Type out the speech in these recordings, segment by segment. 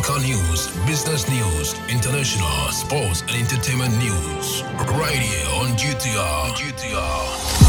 Local news, business news, international, sports, and entertainment news. Right here on GTR. GTR.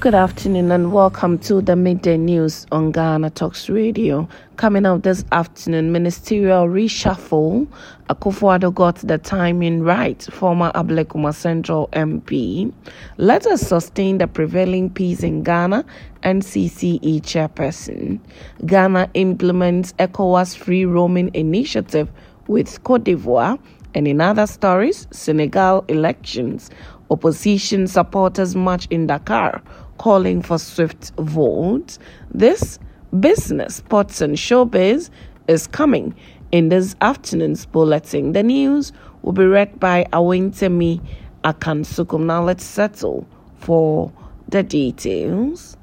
Good afternoon and welcome to the midday news on Ghana Talks Radio. Coming out this afternoon, ministerial reshuffle. Akufo-Addo got the timing right. Former Ablekuma Central MP. Let us sustain the prevailing peace in Ghana. NCCE chairperson. Ghana implements ECOWAS free roaming initiative with Cote d'Ivoire. And in other stories, Senegal elections. Opposition supporters march in Dakar calling for swift votes. This business, sports, and showbiz is coming in this afternoon's bulletin. The news will be read by Awentemi Akansukum. Now let's settle for the details.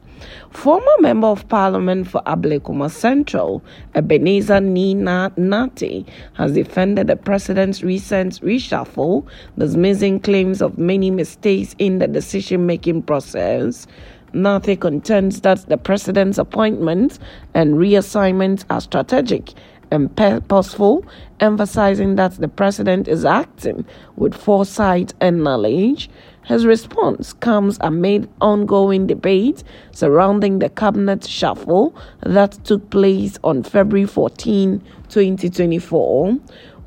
Former Member of Parliament for Ablekuma Central, Ebenezer Nii Narh Nartey, has defended the president's recent reshuffle, dismissing claims of many mistakes in the decision making process. Nartey contends that the president's appointments and reassignments are strategic Um, and purposeful, emphasizing that the president is acting with foresight and knowledge. His response comes amid ongoing debate surrounding the cabinet shuffle that took place on February 14, 2024.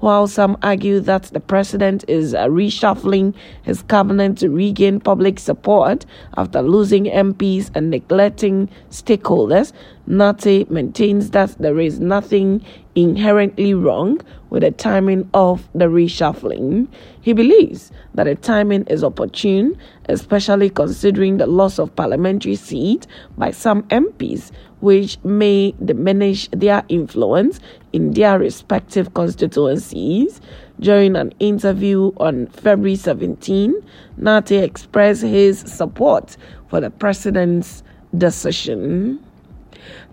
While some argue that the president is uh, reshuffling his cabinet to regain public support after losing MPs and neglecting stakeholders, Nartey maintains that there is nothing inherently wrong with the timing of the reshuffling. He believes that the timing is opportune, especially considering the loss of parliamentary seat by some MPs, which may diminish their influence in their respective constituencies. During an interview on February 17, Nartey expressed his support for the president's decision.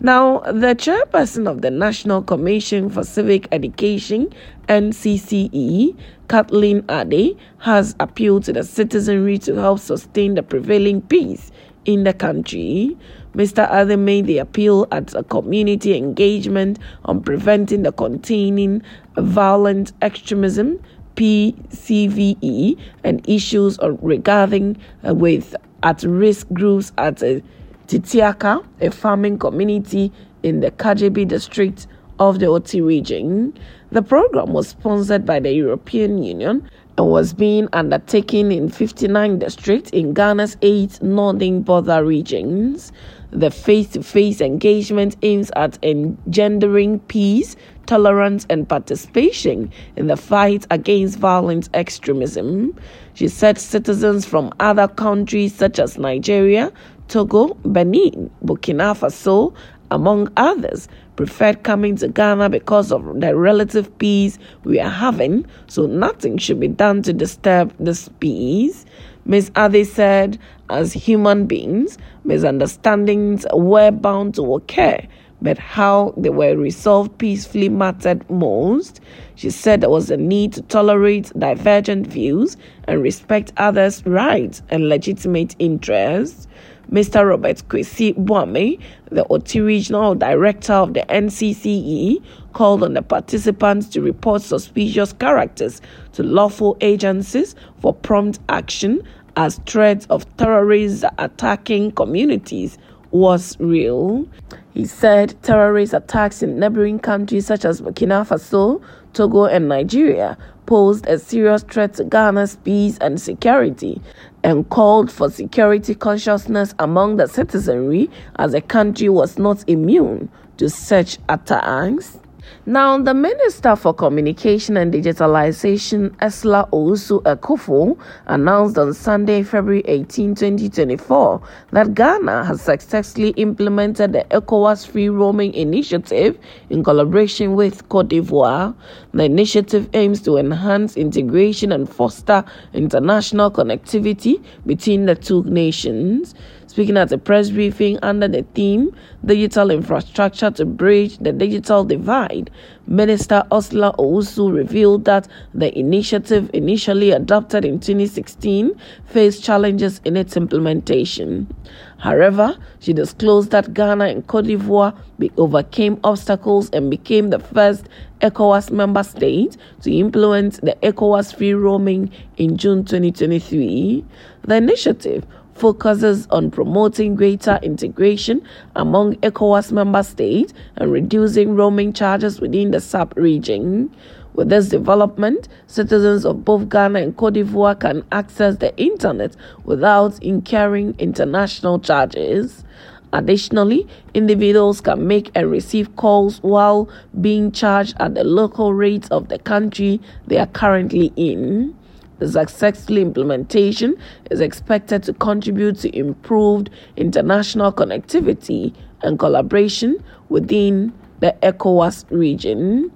Now, the chairperson of the National Commission for Civic Education, NCCE, Kathleen Addy, has appealed to the citizenry to help sustain the prevailing peace in the country. Mr. Addy made the appeal at a community engagement on preventing the containing violent extremism PCVE and issues regarding uh, with at-risk groups at uh, Titiaka, a farming community in the Kadjebi district of the Oti region. The program was sponsored by the European Union was being undertaken in 59 districts in Ghana's eight northern border regions. The face to face engagement aims at engendering peace, tolerance, and participation in the fight against violent extremism. She said citizens from other countries such as Nigeria, Togo, Benin, Burkina Faso, among others, preferred coming to Ghana because of the relative peace we are having, so nothing should be done to disturb this peace. Ms. Addy said, as human beings, misunderstandings were bound to occur, but how they were resolved peacefully mattered most. She said there was a need to tolerate divergent views and respect others' rights and legitimate interests. Mr. Robert Kwesi Boame, the Oti Regional Director of the NCCE, called on the participants to report suspicious characters to lawful agencies for prompt action as threats of terrorists attacking communities was real. He said terrorist attacks in neighboring countries such as Burkina Faso, Togo, and Nigeria posed a serious threat to Ghana's peace and security and called for security consciousness among the citizenry as the country was not immune to such attacks. Now, the Minister for Communication and Digitalization, Ursula Owusu Ekuful, announced on Sunday, February 18, 2024, that Ghana has successfully implemented the ECOWAS Free Roaming Initiative in collaboration with Cote d'Ivoire. The initiative aims to enhance integration and foster international connectivity between the two nations. Speaking at a press briefing under the theme Digital Infrastructure to Bridge the Digital Divide, Minister Ursula Owusu revealed that the initiative, initially adopted in 2016, faced challenges in its implementation. However, she disclosed that Ghana and Cote d'Ivoire overcame obstacles and became the first ECOWAS member state to implement the ECOWAS free roaming in June 2023. The initiative focuses on promoting greater integration among ECOWAS member states and reducing roaming charges within the sub region. With this development, citizens of both Ghana and Cote d'Ivoire can access the internet without incurring international charges. Additionally, individuals can make and receive calls while being charged at the local rates of the country they are currently in. The successful implementation is expected to contribute to improved international connectivity and collaboration within the ECOWAS region.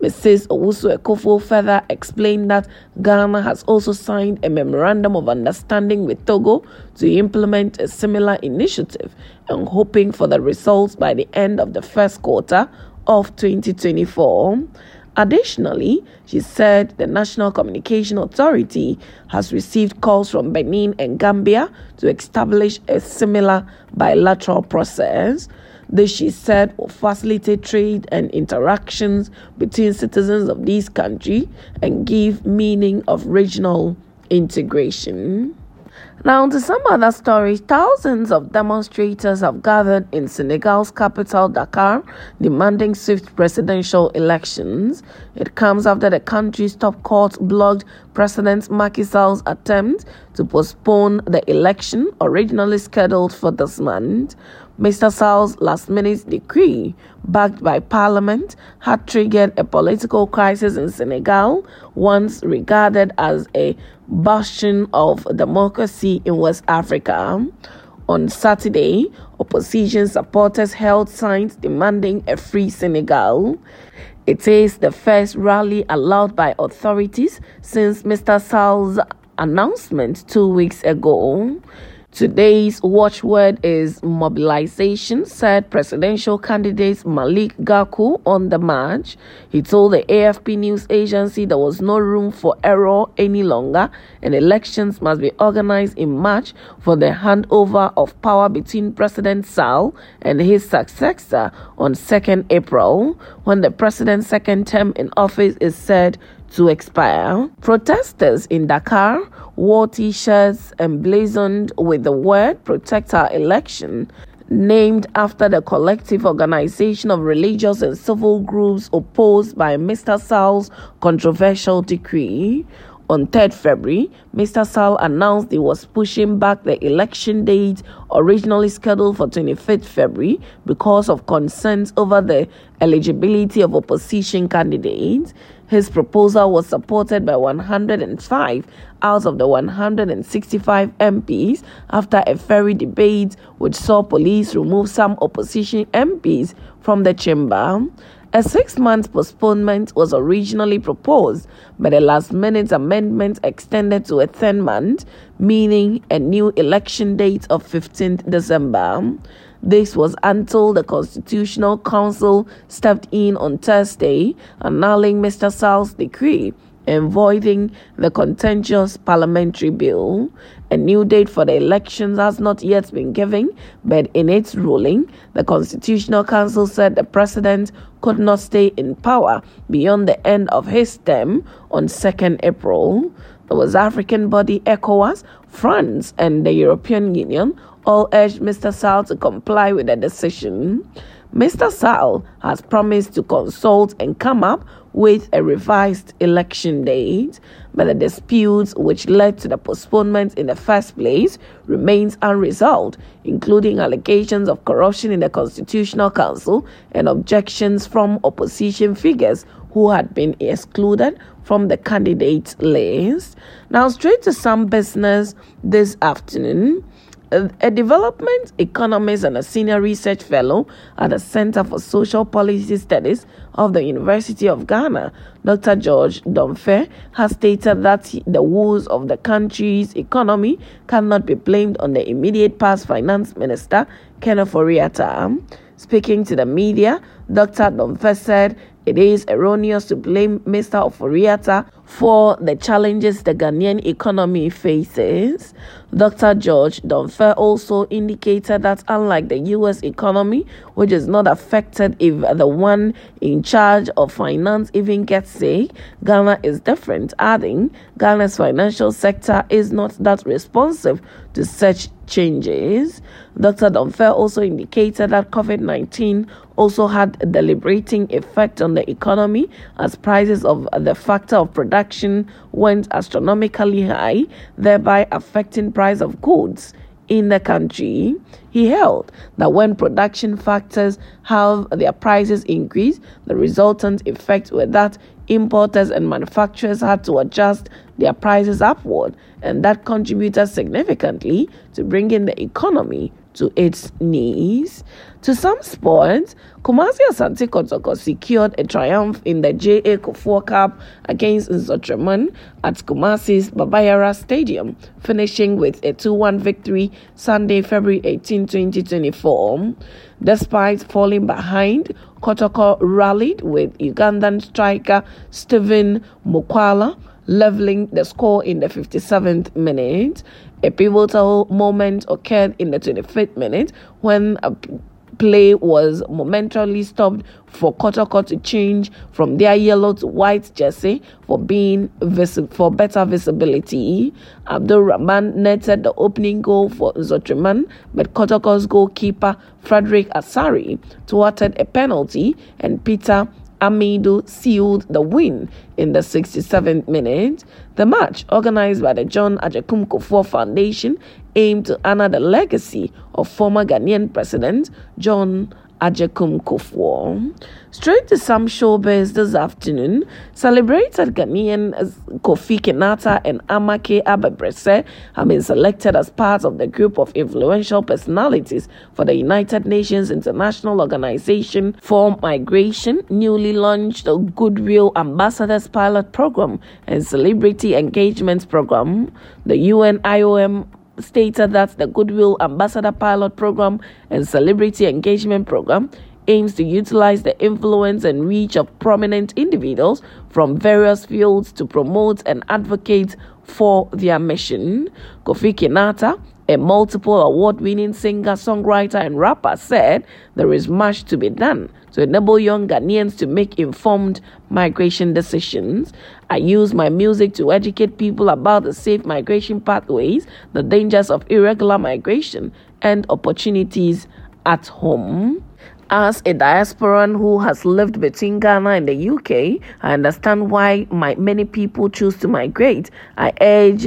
Mrs. Owusu Ekuful further explained that Ghana has also signed a memorandum of understanding with Togo to implement a similar initiative and hoping for the results by the end of the first quarter of 2024. Additionally, she said the National Communication Authority has received calls from Benin and Gambia to establish a similar bilateral process. This, she said, will facilitate trade and interactions between citizens of these countries and give meaning of regional integration. Now, to some other stories, thousands of demonstrators have gathered in Senegal's capital, Dakar, demanding swift presidential elections. It comes after the country's top court blocked President Macky Sall's attempt to postpone the election originally scheduled for this month. Mr. Sall's last minute decree, backed by parliament, had triggered a political crisis in Senegal, once regarded as a bastion of democracy in West Africa. On Saturday, opposition supporters held signs demanding a free Senegal. It is the first rally allowed by authorities since Mr. Sall's announcement two weeks ago. Today's watchword is mobilization, said presidential candidate Malik Gakou on the march. He told the AFP news agency there was no room for error any longer and elections must be organized in March for the handover of power between President Sall and his successor on 2nd April, when the president's second term in office is said to expire. Protesters in Dakar wore t shirts emblazoned with the word Protect Our Election, named after the collective organization of religious and civil groups opposed by Mr. Sall's controversial decree. On 3rd February, Mr. Sall announced he was pushing back the election date originally scheduled for 25th February because of concerns over the eligibility of opposition candidates. His proposal was supported by 105 out of the 165 MPs after a fiery debate which saw police remove some opposition MPs from the chamber. A six month postponement was originally proposed, but a last minute amendment extended to a 10 month, meaning a new election date of 15th December. This was until the Constitutional Council stepped in on Thursday, annulling Mr. Sall's decree and voiding the contentious parliamentary bill. A new date for the elections has not yet been given, but in its ruling, the Constitutional Council said the president could not stay in power beyond the end of his term on 2nd April. The West African body ECOWAS, France, and the European Union all urged Mr. Sall to comply with the decision. Mr. Sall has promised to consult and come up with a revised election date, but the disputes which led to the postponement in the first place remains unresolved, including allegations of corruption in the Constitutional Council and objections from opposition figures who had been excluded from the candidate list. Now, straight to some business this afternoon. A development economist and a senior research fellow at the Center for Social Policy Studies of the University of Ghana, Dr. George Domfe, has stated that the woes of the country's economy cannot be blamed on the immediate past finance minister, Kenneth Ofori-Atta. Speaking to the media, Dr. Domfe said it is erroneous to blame Mr. Ofori-Atta for the challenges the Ghanaian economy faces. Dr. George Domfe also indicated that unlike the US economy, which is not affected if the one in charge of finance even gets sick, Ghana is different, adding Ghana's financial sector is not that responsive to such changes. Dr. Domfe also indicated that COVID 19 also had a deliberating effect on the economy as prices of the factor of production went astronomically high, thereby affecting price of goods in the country. He held that when production factors have their prices increase, the resultant effect was that importers and manufacturers had to adjust their prices upward, and that contributed significantly to bringing the economy to its knees. To some sports, Kumasi Asante Kotoko secured a triumph in the J.A. Kufuor Cup against Nsoatreman at Kumasi's Baba Yara Stadium, finishing with a 2 1 victory Sunday, February 18, 2024. Despite falling behind, Kotoko rallied with Ugandan striker Stephen Mukwala leveling the score in the 57th minute. A pivotal moment occurred in the 25th minute when a play was momentarily stopped for Kotoko to change from their yellow to white jersey for being visi- for better visibility. Abdul Rahman netted the opening goal for Nsoatreman, but Kotoko's goalkeeper Frederick Asare thwarted a penalty and Peter Amidu sealed the win in the 67th minute. The match, organized by the John Agyekum Kufuor Foundation, aimed to honor the legacy of former Ghanaian President John Agyekum Kufuor. Straight to some showbiz this afternoon, celebrated Ghanaian Kofi Kinaata and Ama K. Abebrese have been selected as part of the group of influential personalities for the United Nations International Organization for Migration, newly launched Goodwill Ambassadors Pilot Program and Celebrity Engagement Program. The UN IOM stated that the Goodwill Ambassador Pilot Program and Celebrity Engagement Program aims to utilize the influence and reach of prominent individuals from various fields to promote and advocate for their mission. Kofi Kinaata, a multiple award winning singer, songwriter, and rapper, said there is much to be done to enable young Ghanaians to make informed migration decisions. I use my music to educate people about the safe migration pathways, the dangers of irregular migration, and opportunities at home. As a diasporan who has lived between Ghana and the UK, I understand why my, many people choose to migrate. I urge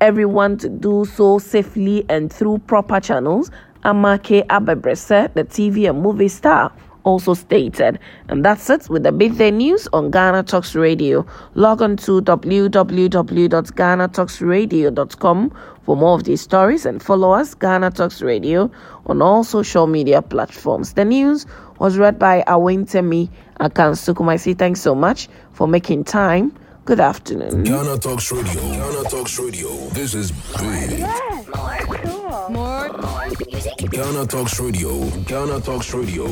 everyone to do so safely and through proper channels. Ama K. Abebrese, the TV and movie star, also stated. And that's it with the midday news on Ghana Talks Radio. Log on to www.ghanatalksradio.com for more of these stories and follow us, Ghana Talks Radio, on all social media platforms. The news was read by Awentemi Akansukum. I say thanks so much for making time. Good afternoon. Ghana Talks Radio. Ghana Talks Radio. This is big. Yes. More. Cool. More. More music. Ghana Talks Radio. Ghana Talks Radio.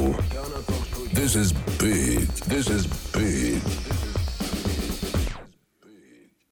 This is big. This is big.